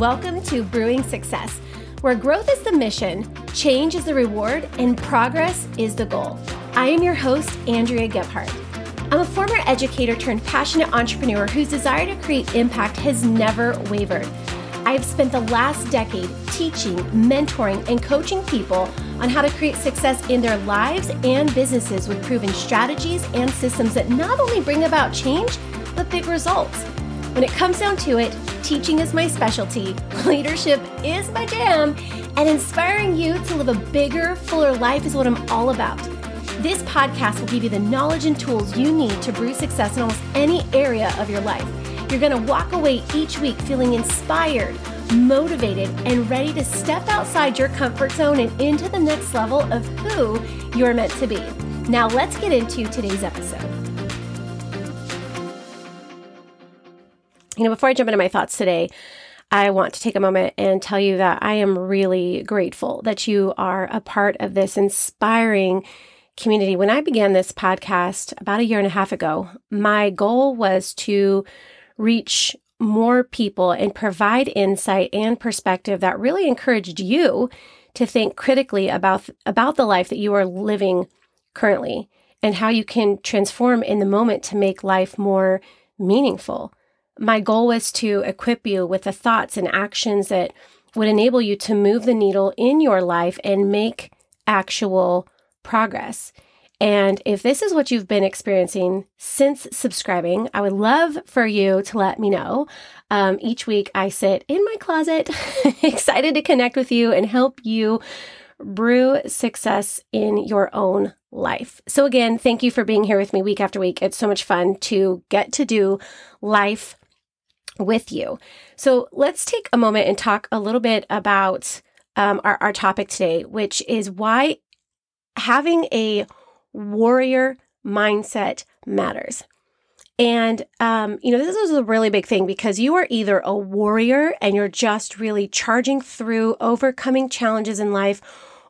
Welcome to Brewing Success, where growth is the mission, change is the reward, and progress is the goal. I am your host, Andrea Gebhardt. I'm a former educator turned passionate entrepreneur whose desire to create impact has never wavered. I have spent the last decade teaching, mentoring, and coaching people on how to create success in their lives and businesses with proven strategies and systems that not only bring about change, but big results. When it comes down to it, teaching is my specialty, leadership is my jam, and inspiring you to live a bigger, fuller life is what I'm all about. This podcast will give you the knowledge and tools you need to brew success in almost any area of your life. You're going to walk away each week feeling inspired, motivated, and ready to step outside your comfort zone and into the next level of who you're meant to be. Now, let's get into today's episode. You know, before I jump into my thoughts today, I want to take a moment and tell you that I am really grateful that you are a part of this inspiring community. When I began this podcast about a year and a half ago, my goal was to reach more people and provide insight and perspective that really encouraged you to think critically about about the life that you are living currently and how you can transform in the moment to make life more meaningful my goal was to equip you with the thoughts and actions that would enable you to move the needle in your life and make actual progress. And if this is what you've been experiencing since subscribing, I would love for you to let me know. Um, each week, I sit in my closet, excited to connect with you and help you brew success in your own life. So, again, thank you for being here with me week after week. It's so much fun to get to do life with you. So let's take a moment and talk a little bit about um, our, our topic today, which is why having a warrior mindset matters. And, um, you know, this is a really big thing because you are either a warrior and you're just really charging through overcoming challenges in life,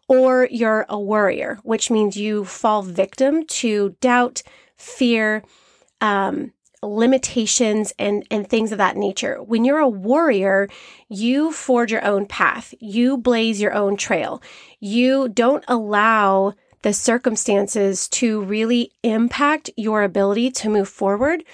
or you're a worrier, which means you fall victim to doubt, fear, um, limitations and and things of that nature. When you're a warrior, you forge your own path. You blaze your own trail. You don't allow the circumstances to really impact your ability to move forward.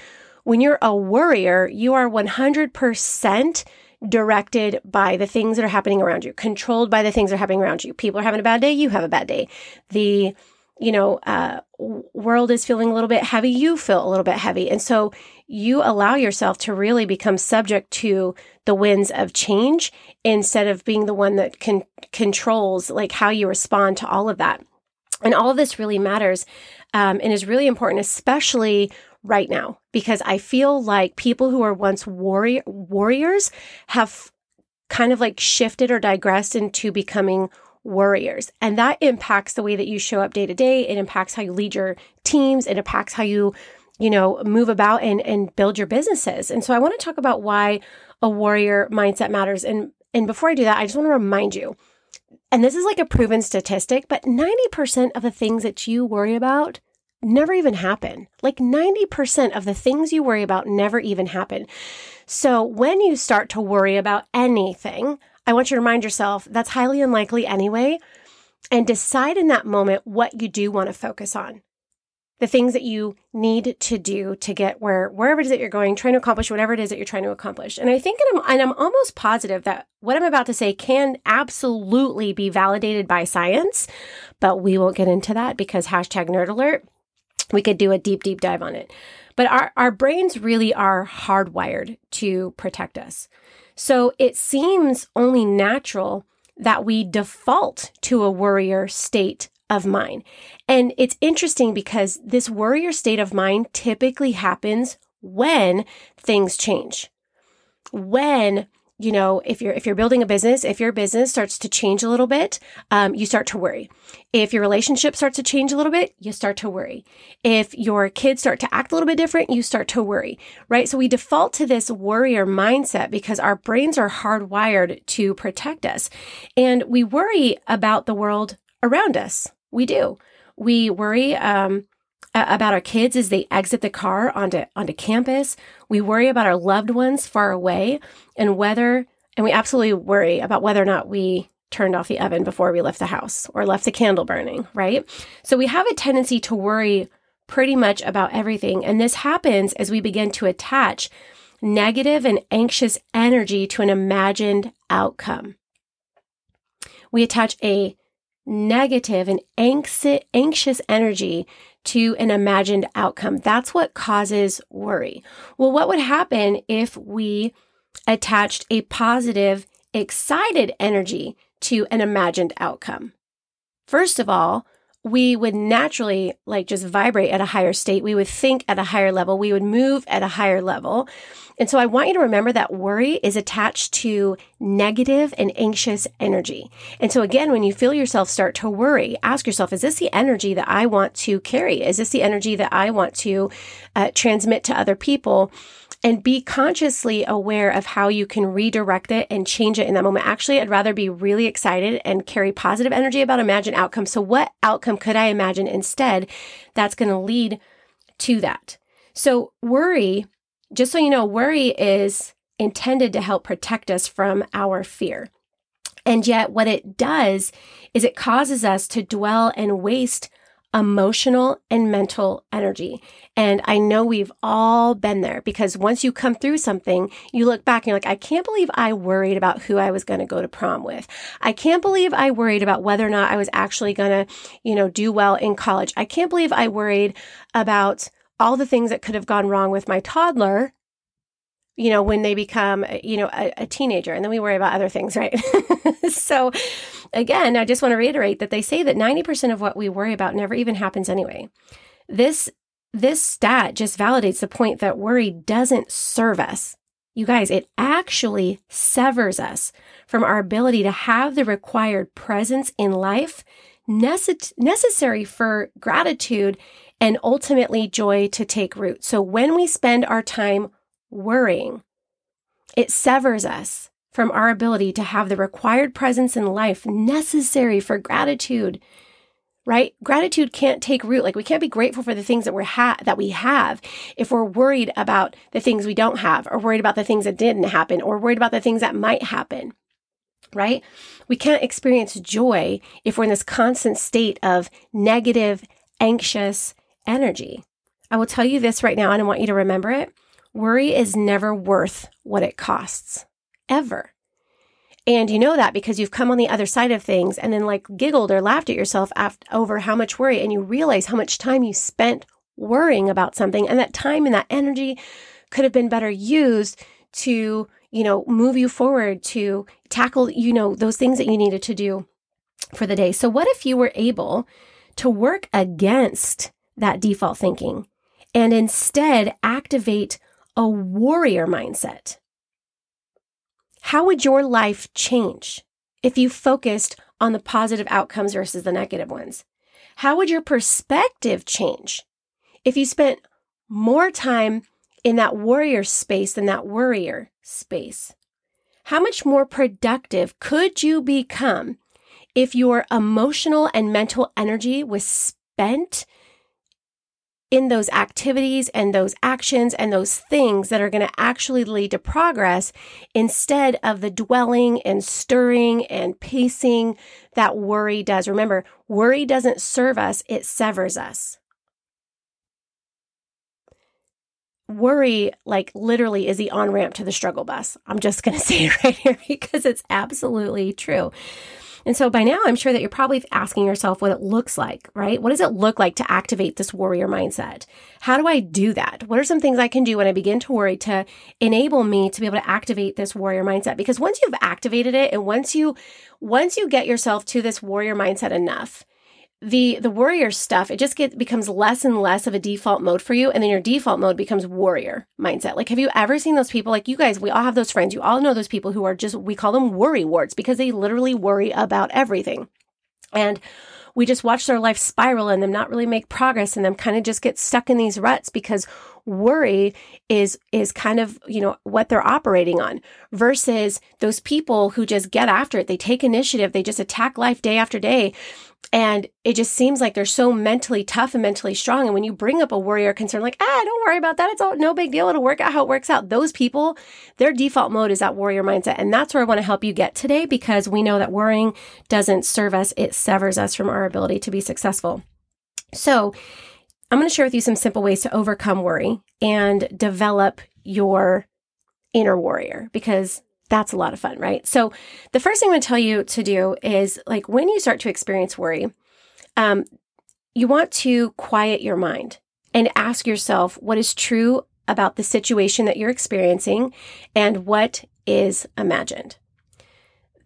When you're a worrier, you are 100% directed by the things that are happening around you, controlled by the things that are happening around you. People are having a bad day, you have a bad day. The you know, uh, world is feeling a little bit heavy, you feel a little bit heavy. And so you allow yourself to really become subject to the winds of change instead of being the one that can controls like how you respond to all of that. And all of this really matters um, and is really important, especially right now, because I feel like people who are once warrior warriors have kind of like shifted or digressed into becoming worriers. And that impacts the way that you show up day to day. It impacts how you lead your teams. It impacts how you, you know, move about and, and build your businesses. And so I want to talk about why a warrior mindset matters. And, and before I do that, I just want to remind you, and this is like a proven statistic, but 90% of the things that you worry about never even happen. Like 90% of the things you worry about never even happen. So when you start to worry about anything, I want you to remind yourself that's highly unlikely anyway, and decide in that moment what you do want to focus on. The things that you need to do to get where wherever it is that you're going, trying to accomplish whatever it is that you're trying to accomplish. And I think and I'm, and I'm almost positive that what I'm about to say can absolutely be validated by science, but we won't get into that because hashtag nerd alert. We could do a deep, deep dive on it. But our, our brains really are hardwired to protect us. So it seems only natural that we default to a worrier state of mind. And it's interesting because this worrier state of mind typically happens when things change. When you know, if you're if you're building a business, if your business starts to change a little bit, um, you start to worry. If your relationship starts to change a little bit, you start to worry. If your kids start to act a little bit different, you start to worry, right? So we default to this worrier mindset because our brains are hardwired to protect us, and we worry about the world around us. We do. We worry. Um, about our kids as they exit the car onto onto campus. We worry about our loved ones far away and whether And we absolutely worry about whether or not we turned off the oven before we left the house or left the candle burning, right? So we have a tendency to worry pretty much about everything. And this happens as we begin to attach negative and anxious energy to an imagined outcome. We attach a negative and anxious energy to an imagined outcome. That's what causes worry. Well, what would happen if we attached a positive, excited energy to an imagined outcome? First of all, we would naturally like just vibrate at a higher state. We would think at a higher level. We would move at a higher level. And so I want you to remember that worry is attached to negative and anxious energy. And so again, when you feel yourself start to worry, ask yourself, is this the energy that I want to carry? Is this the energy that I want to uh, transmit to other people? And be consciously aware of how you can redirect it and change it in that moment. Actually, I'd rather be really excited and carry positive energy about imagined outcomes. So what outcome could I imagine instead that's going to lead to that? So worry, just so you know, worry is intended to help protect us from our fear. And yet what it does is it causes us to dwell and waste emotional and mental energy. And I know we've all been there because once you come through something, you look back and you're like, I can't believe I worried about who I was going to go to prom with. I can't believe I worried about whether or not I was actually going to, you know, do well in college. I can't believe I worried about all the things that could have gone wrong with my toddler you know, when they become, uh, you know, a, a, teenager. And then we worry about other things, right? so, again, I just want to reiterate that they say that 90% of what we worry about never even happens anyway. This this stat just validates the point that worry doesn't serve us. You guys, it actually severs us from our ability to have the required presence in life necess- necessary for gratitude and ultimately joy to take root. So when we spend our time worrying. It severs us from our ability to have the required presence in life necessary for gratitude. Right? Gratitude can't take root. Like we can't be grateful for the things that we're ha- that we have if we're worried about the things we don't have or worried about the things that didn't happen or worried about the things that might happen. Right? We can't experience joy if we're in this constant state of negative, anxious energy. I will tell you this right now and I want you to remember it. Worry is never worth what it costs, ever. And you know that because you've come on the other side of things and then like giggled or laughed at yourself after, over how much worry and you realize how much time you spent worrying about something and that time and that energy could have been better used to, you know, move you forward to tackle, you know, those things that you needed to do for the day. So what if you were able to work against that default thinking and instead activate a warrior mindset. How would your life change if you focused on the positive outcomes versus the negative ones? How would your perspective change if you spent more time in that warrior space than that worrier space? How much more productive could you become if your emotional and mental energy was spent in those activities and those actions and those things that are going to actually lead to progress instead of the dwelling and stirring and pacing that worry does. Remember, worry doesn't serve us, it severs us. Worry, like literally, is the on ramp to the struggle bus. I'm just going to say it right here because it's absolutely true. And so by now, I'm sure that you're probably asking yourself what it looks like, right? What does it look like to activate this warrior mindset? How do I do that? What are some things I can do when I begin to worry to enable me to be able to activate this warrior mindset? Because once you've activated it and once you, once you get yourself to this warrior mindset enough, the the worrier stuff it just gets becomes less and less of a default mode for you and then your default mode becomes warrior mindset. Like have you ever seen those people like you guys we all have those friends you all know those people who are just we call them worry warts because they literally worry about everything. And we just watch their life spiral and them not really make progress and them kind of just get stuck in these ruts because worry is is kind of you know what they're operating on versus those people who just get after it they take initiative they just attack life day after day and it just seems like they're so mentally tough and mentally strong. And when you bring up a worry or concern, like, ah, don't worry about that. It's all no big deal. It'll work out how it works out. Those people, their default mode is that warrior mindset. And that's where I want to help you get today because we know that worrying doesn't serve us. It severs us from our ability to be successful. So I'm going to share with you some simple ways to overcome worry and develop your inner warrior because that's a lot of fun, right? So, the first thing I'm going to tell you to do is like when you start to experience worry, um, you want to quiet your mind and ask yourself what is true about the situation that you're experiencing and what is imagined.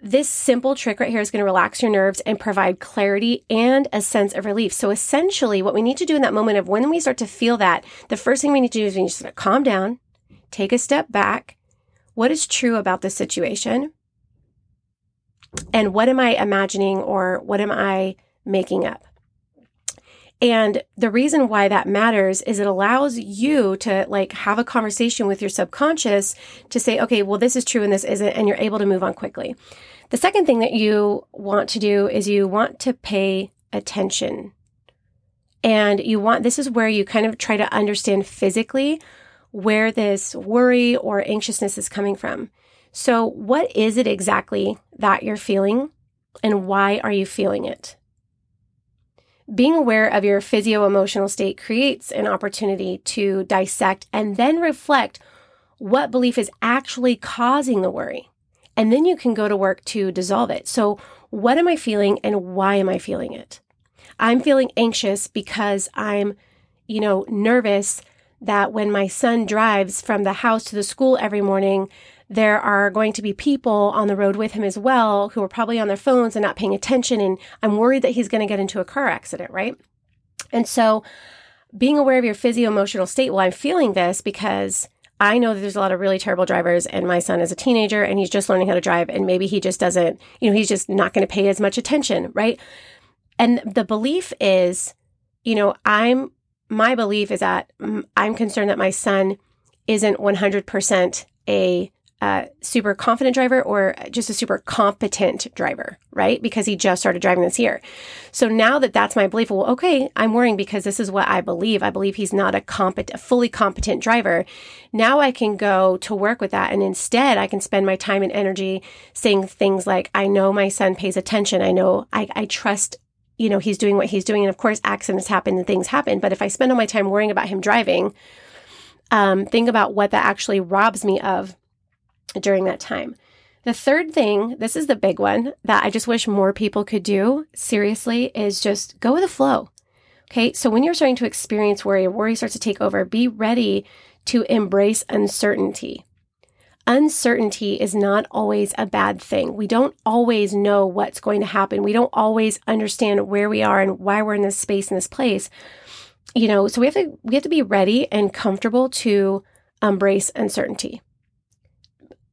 This simple trick right here is going to relax your nerves and provide clarity and a sense of relief. So essentially, what we need to do in that moment of when we start to feel that, the first thing we need to do is we need to calm down, take a step back, what is true about this situation? And what am I imagining or what am I making up? And the reason why that matters is it allows you to like have a conversation with your subconscious to say, okay, well, this is true and this isn't, and you're able to move on quickly. The second thing that you want to do is you want to pay attention. And you want, this is where you kind of try to understand physically where this worry or anxiousness is coming from. So, what is it exactly that you're feeling and why are you feeling it? Being aware of your physio emotional state creates an opportunity to dissect and then reflect what belief is actually causing the worry. And then you can go to work to dissolve it. So, what am I feeling and why am I feeling it? I'm feeling anxious because I'm, you know, nervous that when my son drives from the house to the school every morning, there are going to be people on the road with him as well who are probably on their phones and not paying attention. And I'm worried that he's going to get into a car accident, right? And so being aware of your physio emotional state, well, I'm feeling this because I know that there's a lot of really terrible drivers, and my son is a teenager and he's just learning how to drive, and maybe he just doesn't, you know, he's just not going to pay as much attention, right? And the belief is, you know, I'm my belief is that mm, I'm concerned that my son isn't 100% a uh, super confident driver or just a super competent driver, right? Because he just started driving this year. So now that that's my belief, well, okay, I'm worrying because this is what I believe. I believe he's not a competent, fully competent driver. Now I can go to work with that. And instead, I can spend my time and energy saying things like, I know my son pays attention. I know I, I trust you know, he's doing what he's doing. And of course, accidents happen and things happen. But if I spend all my time worrying about him driving, um, think about what that actually robs me of during that time. The third thing, this is the big one that I just wish more people could do, seriously, is just go with the flow. Okay. So when you're starting to experience worry, worry starts to take over, be ready to embrace uncertainty uncertainty is not always a bad thing. We don't always know what's going to happen. We don't always understand where we are and why we're in this space in this place. You know, so we have to we have to be ready and comfortable to embrace uncertainty.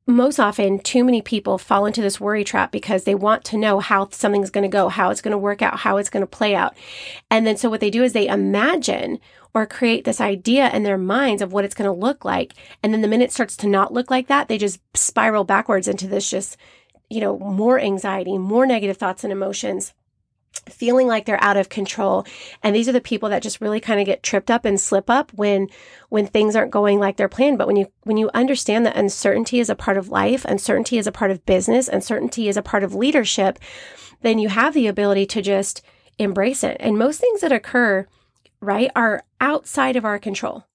Most often, too many people fall into this worry trap because they want to know how something's going to go, how it's going to work out, how it's going to play out. And then so what they do is they imagine or create this idea in their minds of what it's going to look like. And then the minute it starts to not look like that, they just spiral backwards into this just, you know, more anxiety, more negative thoughts and emotions feeling like they're out of control. And these are the people that just really kind of get tripped up and slip up when when things aren't going like they're planned. But when you when you understand that uncertainty is a part of life uncertainty is a part of business uncertainty is a part of leadership then you have the ability to just embrace it. And most things that occur right, are outside of our control.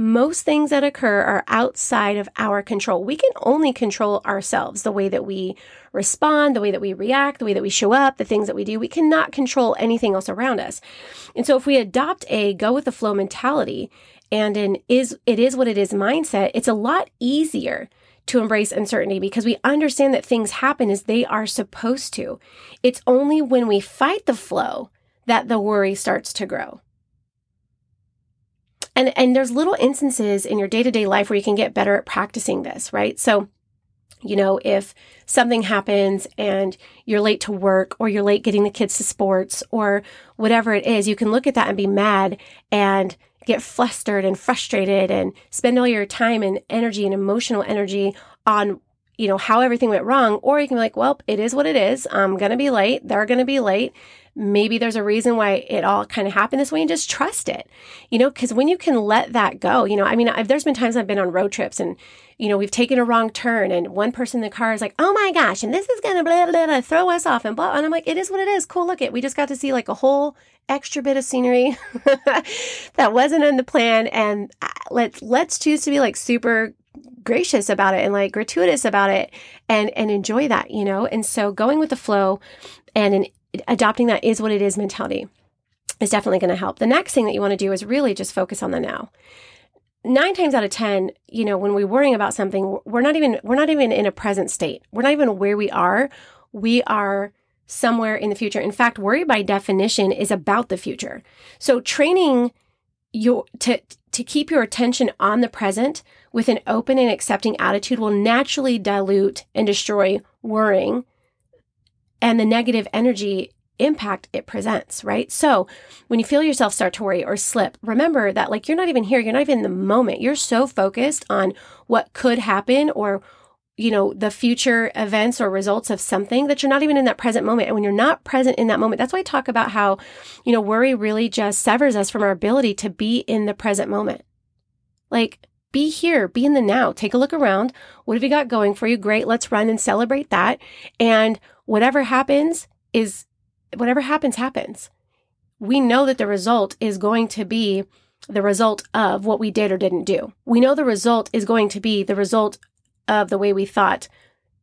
Most things that occur are outside of our control. We can only control ourselves, the way that we respond, the way that we react, the way that we show up, the things that we do. We cannot control anything else around us. And so if we adopt a go with the flow mentality and an is it is what it is mindset, it's a lot easier to embrace uncertainty because we understand that things happen as they are supposed to. It's only when we fight the flow that the worry starts to grow. And, and there's little instances in your day to day life where you can get better at practicing this, right? So, you know, if something happens and you're late to work or you're late getting the kids to sports or whatever it is, you can look at that and be mad and get flustered and frustrated and spend all your time and energy and emotional energy on you know how everything went wrong or you can be like well it is what it is. I'm going to be late. They're going to be late. Maybe there's a reason why it all kind of happened this way and just trust it you know because when you can let that go you know i mean I've, there's been times i've been on road trips and you know we've taken a wrong turn and one person in the car is like oh my gosh and this is going to blah, blah, blah, throw us off and blah and i'm like it is what it is. Cool look it. We just got to see like a whole extra bit of scenery that wasn't in the plan and uh, let's let's choose to be like super gracious about it and like gratuitous about it and and enjoy that you know and so going with the flow and an adopting that is what it is mentality is definitely going to help. The next thing that you want to do is really just focus on the now. Nine times out of 10, you know, when we're worrying about something, we're not even, we're not even in a present state. We're not even where we are. We are somewhere in the future. In fact, worry by definition is about the future. So training your, to, to keep your attention on the present with an open and accepting attitude will naturally dilute and destroy worrying and the negative energy impact it presents, right? So when you feel yourself start to worry or slip, remember that like you're not even here, you're not even in the moment. You're so focused on what could happen or you know, the future events or results of something that you're not even in that present moment. And when you're not present in that moment, that's why I talk about how, you know, worry really just severs us from our ability to be in the present moment. Like, be here, be in the now, take a look around. What have you got going for you? Great. Let's run and celebrate that. And whatever happens is whatever happens, happens. We know that the result is going to be the result of what we did or didn't do. We know the result is going to be the result of the way we thought,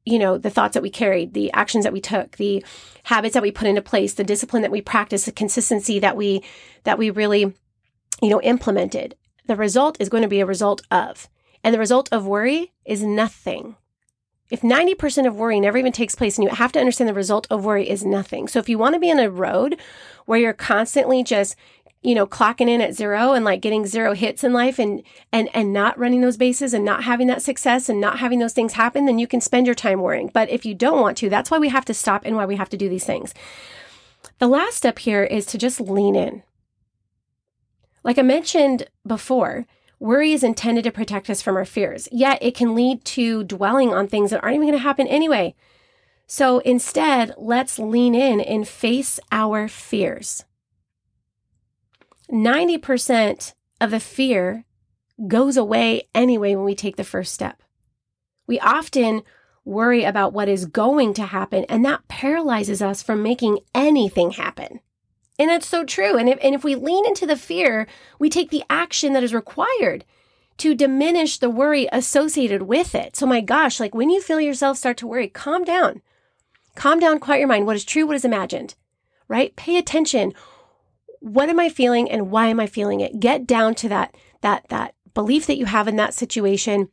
you know, the thoughts that we carried, the actions that we took, the habits that we put into place, the discipline that we practiced, the consistency that we that we really, you know, implemented. The result is going to be a result of. And the result of worry is nothing. If 90% of worry never even takes place, and you have to understand the result of worry is nothing. So if you want to be on a road where you're constantly just you know clocking in at zero and like getting zero hits in life and and and not running those bases and not having that success and not having those things happen then you can spend your time worrying but if you don't want to that's why we have to stop and why we have to do these things the last step here is to just lean in like i mentioned before Worry is intended to protect us from our fears, yet it can lead to dwelling on things that aren't even going to happen anyway. So instead, let's lean in and face our fears. 90% of the fear goes away anyway when we take the first step. We often worry about what is going to happen, and that paralyzes us from making anything happen. And that's so true. And if, and if we lean into the fear, we take the action that is required to diminish the worry associated with it. So, my gosh, like when you feel yourself start to worry, calm down. Calm down, quiet your mind. What is true, what is imagined, right? Pay attention. What am I feeling and why am I feeling it? Get down to that, that, that belief that you have in that situation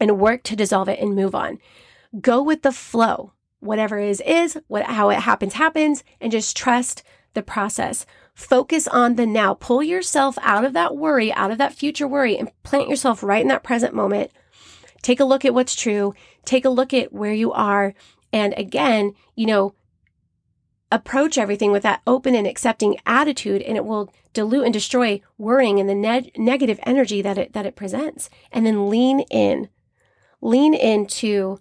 and work to dissolve it and move on. Go with the flow. Whatever is, is, what, how it happens, happens, and just trust the process. Focus on the now. Pull yourself out of that worry, out of that future worry, and plant yourself right in that present moment. Take a look at what's true. Take a look at where you are. And again, you know, approach everything with that open and accepting attitude, and it will dilute and destroy worrying and the ne- negative energy that it that it presents. And then lean in, lean into,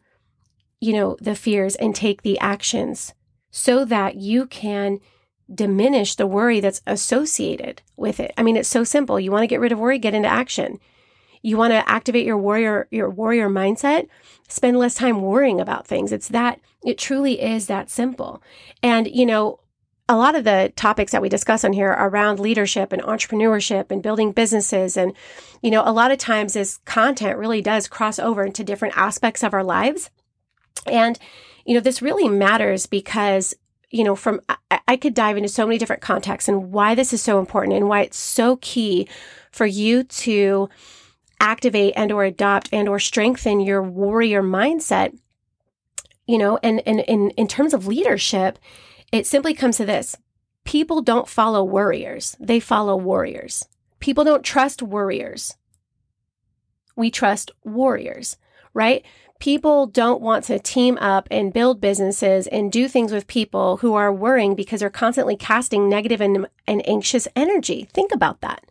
you know, the fears and take the actions so that you can diminish the worry that's associated with it. I mean, it's so simple. You want to get rid of worry, get into action. You want to activate your warrior your warrior mindset, spend less time worrying about things. It's that it truly is that simple. And you know, a lot of the topics that we discuss on here around leadership and entrepreneurship and building businesses and you know, a lot of times this content really does cross over into different aspects of our lives. And you know, this really matters because you know, from I, I could dive into so many different contexts and why this is so important and why it's so key for you to activate and or adopt and or strengthen your warrior mindset. You know and and in in terms of leadership it simply comes to this. People don't follow worriers they follow warriors. People don't trust worriers we trust warriors right people don't want to team up and build businesses and do things with people who are worrying because they're constantly casting negative and, and anxious energy. Think about that.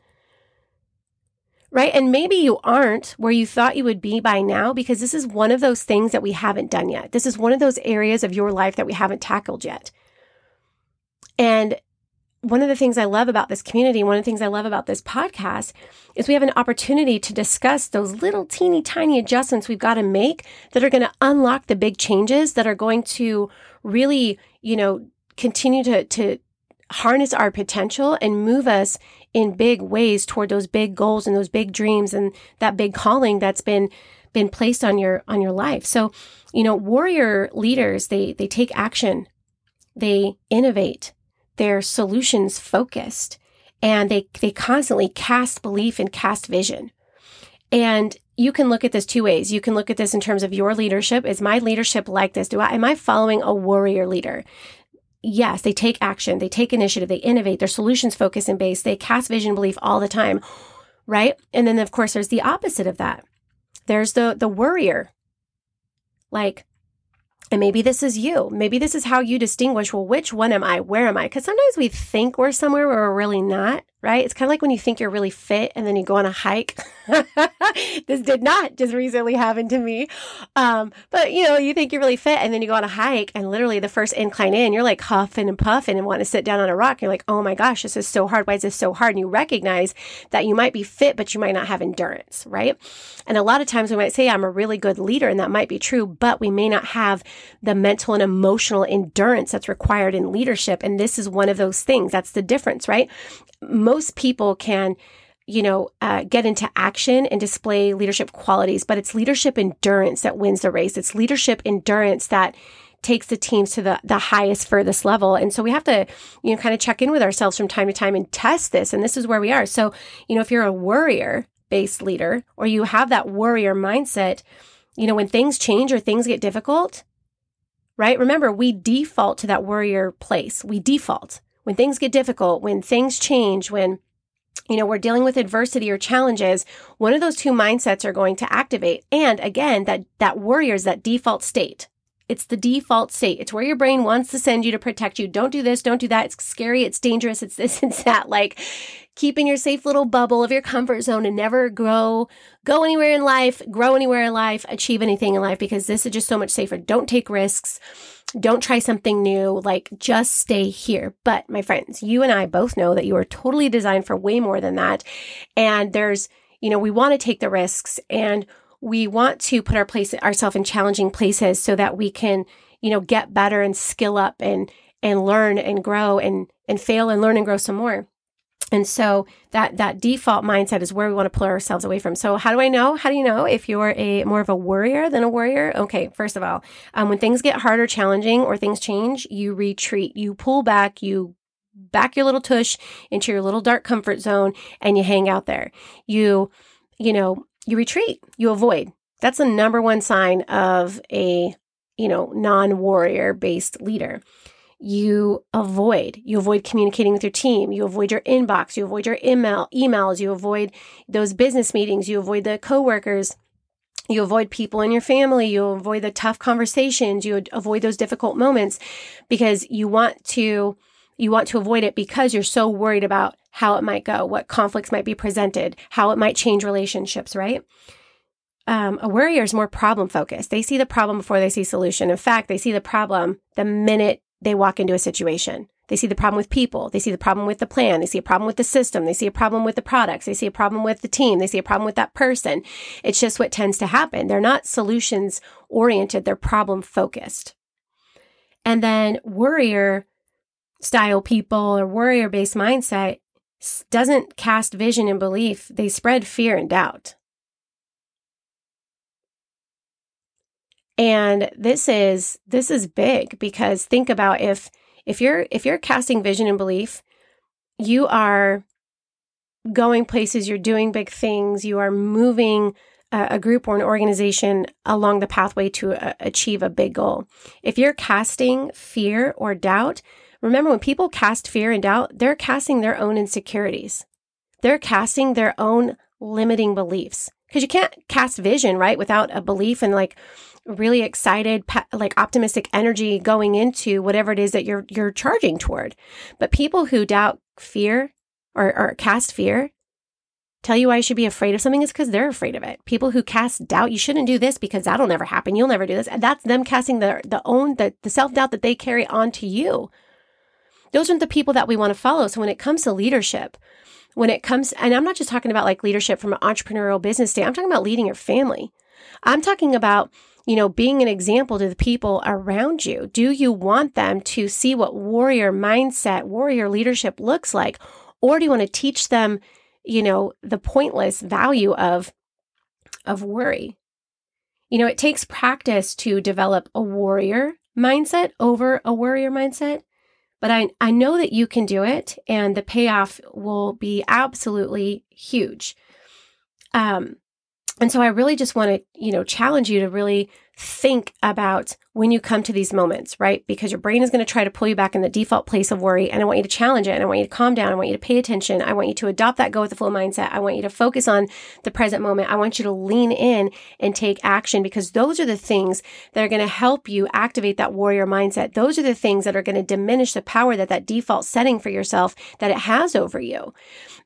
right? And maybe you aren't where you thought you would be by now because this is one of those things that we haven't done yet. This is one of those areas of your life that we haven't tackled yet. And one of the things I love about this community, one of the things I love about this podcast is we have an opportunity to discuss those little teeny tiny adjustments we've got to make that are going to unlock the big changes that are going to really, you know, continue to, to harness our potential and move us in big ways toward those big goals and those big dreams and that big calling that's been been placed on your on your life. So, you know, warrior leaders, they they take action. They innovate they're solutions focused and they, they constantly cast belief and cast vision. And you can look at this two ways. You can look at this in terms of your leadership. Is my leadership like this? Do I, am I following a warrior leader? Yes, they take action, they take initiative, they innovate, they're solutions focused and based, they cast vision belief all the time, right? And then of course there's the opposite of that. There's the the worrier. Like and maybe this is you. Maybe this is how you distinguish, well, which one am I? Where am I? Because sometimes we think we're somewhere where we're really not right? It's kind of like when you think you're really fit and then you go on a hike. this did not just recently happen to me. Um, but you know, you think you're really fit and then you go on a hike and literally the first incline in, you're like huffing and puffing and want to sit down on a rock. You're like, oh my gosh, this is so hard. Why is this so hard? And you recognize that you might be fit, but you might not have endurance, right? And a lot of times we might say, I'm a really good leader, and that might be true, but we may not have the mental and emotional endurance that's required in leadership. And this is one of those things. That's the difference, right? most people can you know, uh, get into action and display leadership qualities, but it's leadership endurance that wins the race. It's leadership endurance that takes the teams to the, the highest, furthest level. And so we have to, you know, kind of check in with ourselves from time to time and test this. And this is where we are. So, you know, if you're a warrior based leader or you have that warrior mindset, you know, when things change or things get difficult, right? Remember, we default to that worrier place. We default when things get difficult, when things change, when you know, we're dealing with adversity or challenges, one of those two mindsets are going to activate. And again, that, that worrier is that default state. It's the default state. It's where your brain wants to send you to protect you. Don't do this. Don't do that. It's scary. It's dangerous. It's this. It's that. Like keeping your safe little bubble of your comfort zone and never grow, go anywhere in life, grow anywhere in life, achieve anything in life because this is just so much safer. Don't take risks. Don't try something new. Like, just stay here. But my friends, you and I both know that you are totally designed for way more than that. And there's, you know, we want to take the risks and we want to put our place ourselves in challenging places so that we can, you know, get better and skill up and and learn and grow and and fail and learn and grow some more. And so that that default mindset is where we want to pull ourselves away from. So how do I know? How do you know if you're a more of a worrier than a warrior? Okay, first of all, um, when things get hard or challenging, or things change, you retreat, you pull back, you back your little tush into your little dark comfort zone, and you hang out there. You, you know, you retreat, you avoid. That's the number one sign of a you know non-warrior based leader you avoid. You avoid communicating with your team. You avoid your inbox. You avoid your email emails. You avoid those business meetings. You avoid the coworkers. You avoid people in your family. You avoid the tough conversations. You avoid those difficult moments because you want to you want to avoid it because you're so worried about how it might go, what conflicts might be presented, how it might change relationships, right? Um, a worrier is more problem focused. They see the problem before they see solution. In fact, they see the problem the minute they walk into a situation. They see the problem with people. They see the problem with the plan. They see a problem with the system. They see a problem with the products. They see a problem with the team. They see a problem with that person. It's just what tends to happen. They're not solutions oriented. They're problem focused. And then worrier style people or worrier based mindset doesn't cast vision and belief. They spread fear and doubt. And this is this is big because think about if if you're if you're casting vision and belief, you are going places, you're doing big things, you are moving a, a group or an organization along the pathway to a, achieve a big goal. If you're casting fear or doubt, remember when people cast fear and doubt, they're casting their own insecurities. They're casting their own limiting beliefs because you can't cast vision, right, without a belief and like really excited, like optimistic energy going into whatever it is that you're you're charging toward. But people who doubt fear or, or cast fear, tell you why you should be afraid of something is because they're afraid of it. People who cast doubt, you shouldn't do this because that'll never happen. You'll never do this. And that's them casting the the own the, the self-doubt that they carry onto you. Those aren't the people that we want to follow. So when it comes to leadership, when it comes, and I'm not just talking about like leadership from an entrepreneurial business state, I'm talking about leading your family. I'm talking about, you know, being an example to the people around you. Do you want them to see what warrior mindset, warrior leadership looks like? Or do you want to teach them you know, the pointless value of of worry. You know, it takes practice to develop a warrior mindset over a worrier mindset, but I I know that you can do it and the payoff will be absolutely huge. Um and so I really just want to, you know, challenge you to really think about when you come to these moments, right? Because your brain is going to try to pull you back in the default place of worry. And I want you to challenge it. And I want you to calm down. I want you to pay attention. I want you to adopt that go with the flow mindset. I want you to focus on the present moment. I want you to lean in and take action because those are the things that are going to help you activate that warrior mindset. Those are the things that are going to diminish the power that that default setting for yourself that it has over you.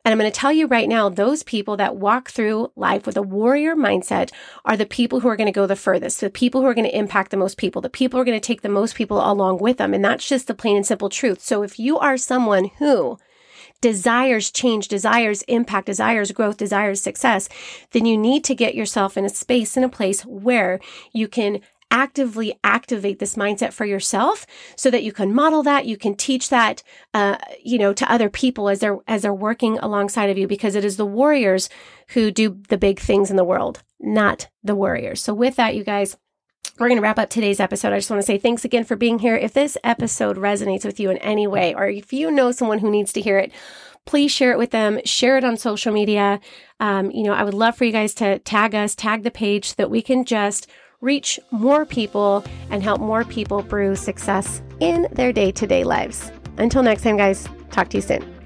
And I'm going to tell you right now, those people that walk through life with a warrior mindset are the people who are going to go the furthest, the people who are going to impact the most people, the people are going to take the most people along with them. And that's just the plain and simple truth. So if you are someone who desires change, desires impact, desires growth, desires success, then you need to get yourself in a space, in a place where you can actively activate this mindset for yourself so that you can model that you can teach that uh, you know to other people as they're as they're working alongside of you because it is the warriors who do the big things in the world not the worriers so with that you guys we're going to wrap up today's episode. I just want to say thanks again for being here. If this episode resonates with you in any way, or if you know someone who needs to hear it, please share it with them. Share it on social media. Um, you know, I would love for you guys to tag us, tag the page so that we can just reach more people and help more people brew success in their day to day lives. Until next time, guys, talk to you soon.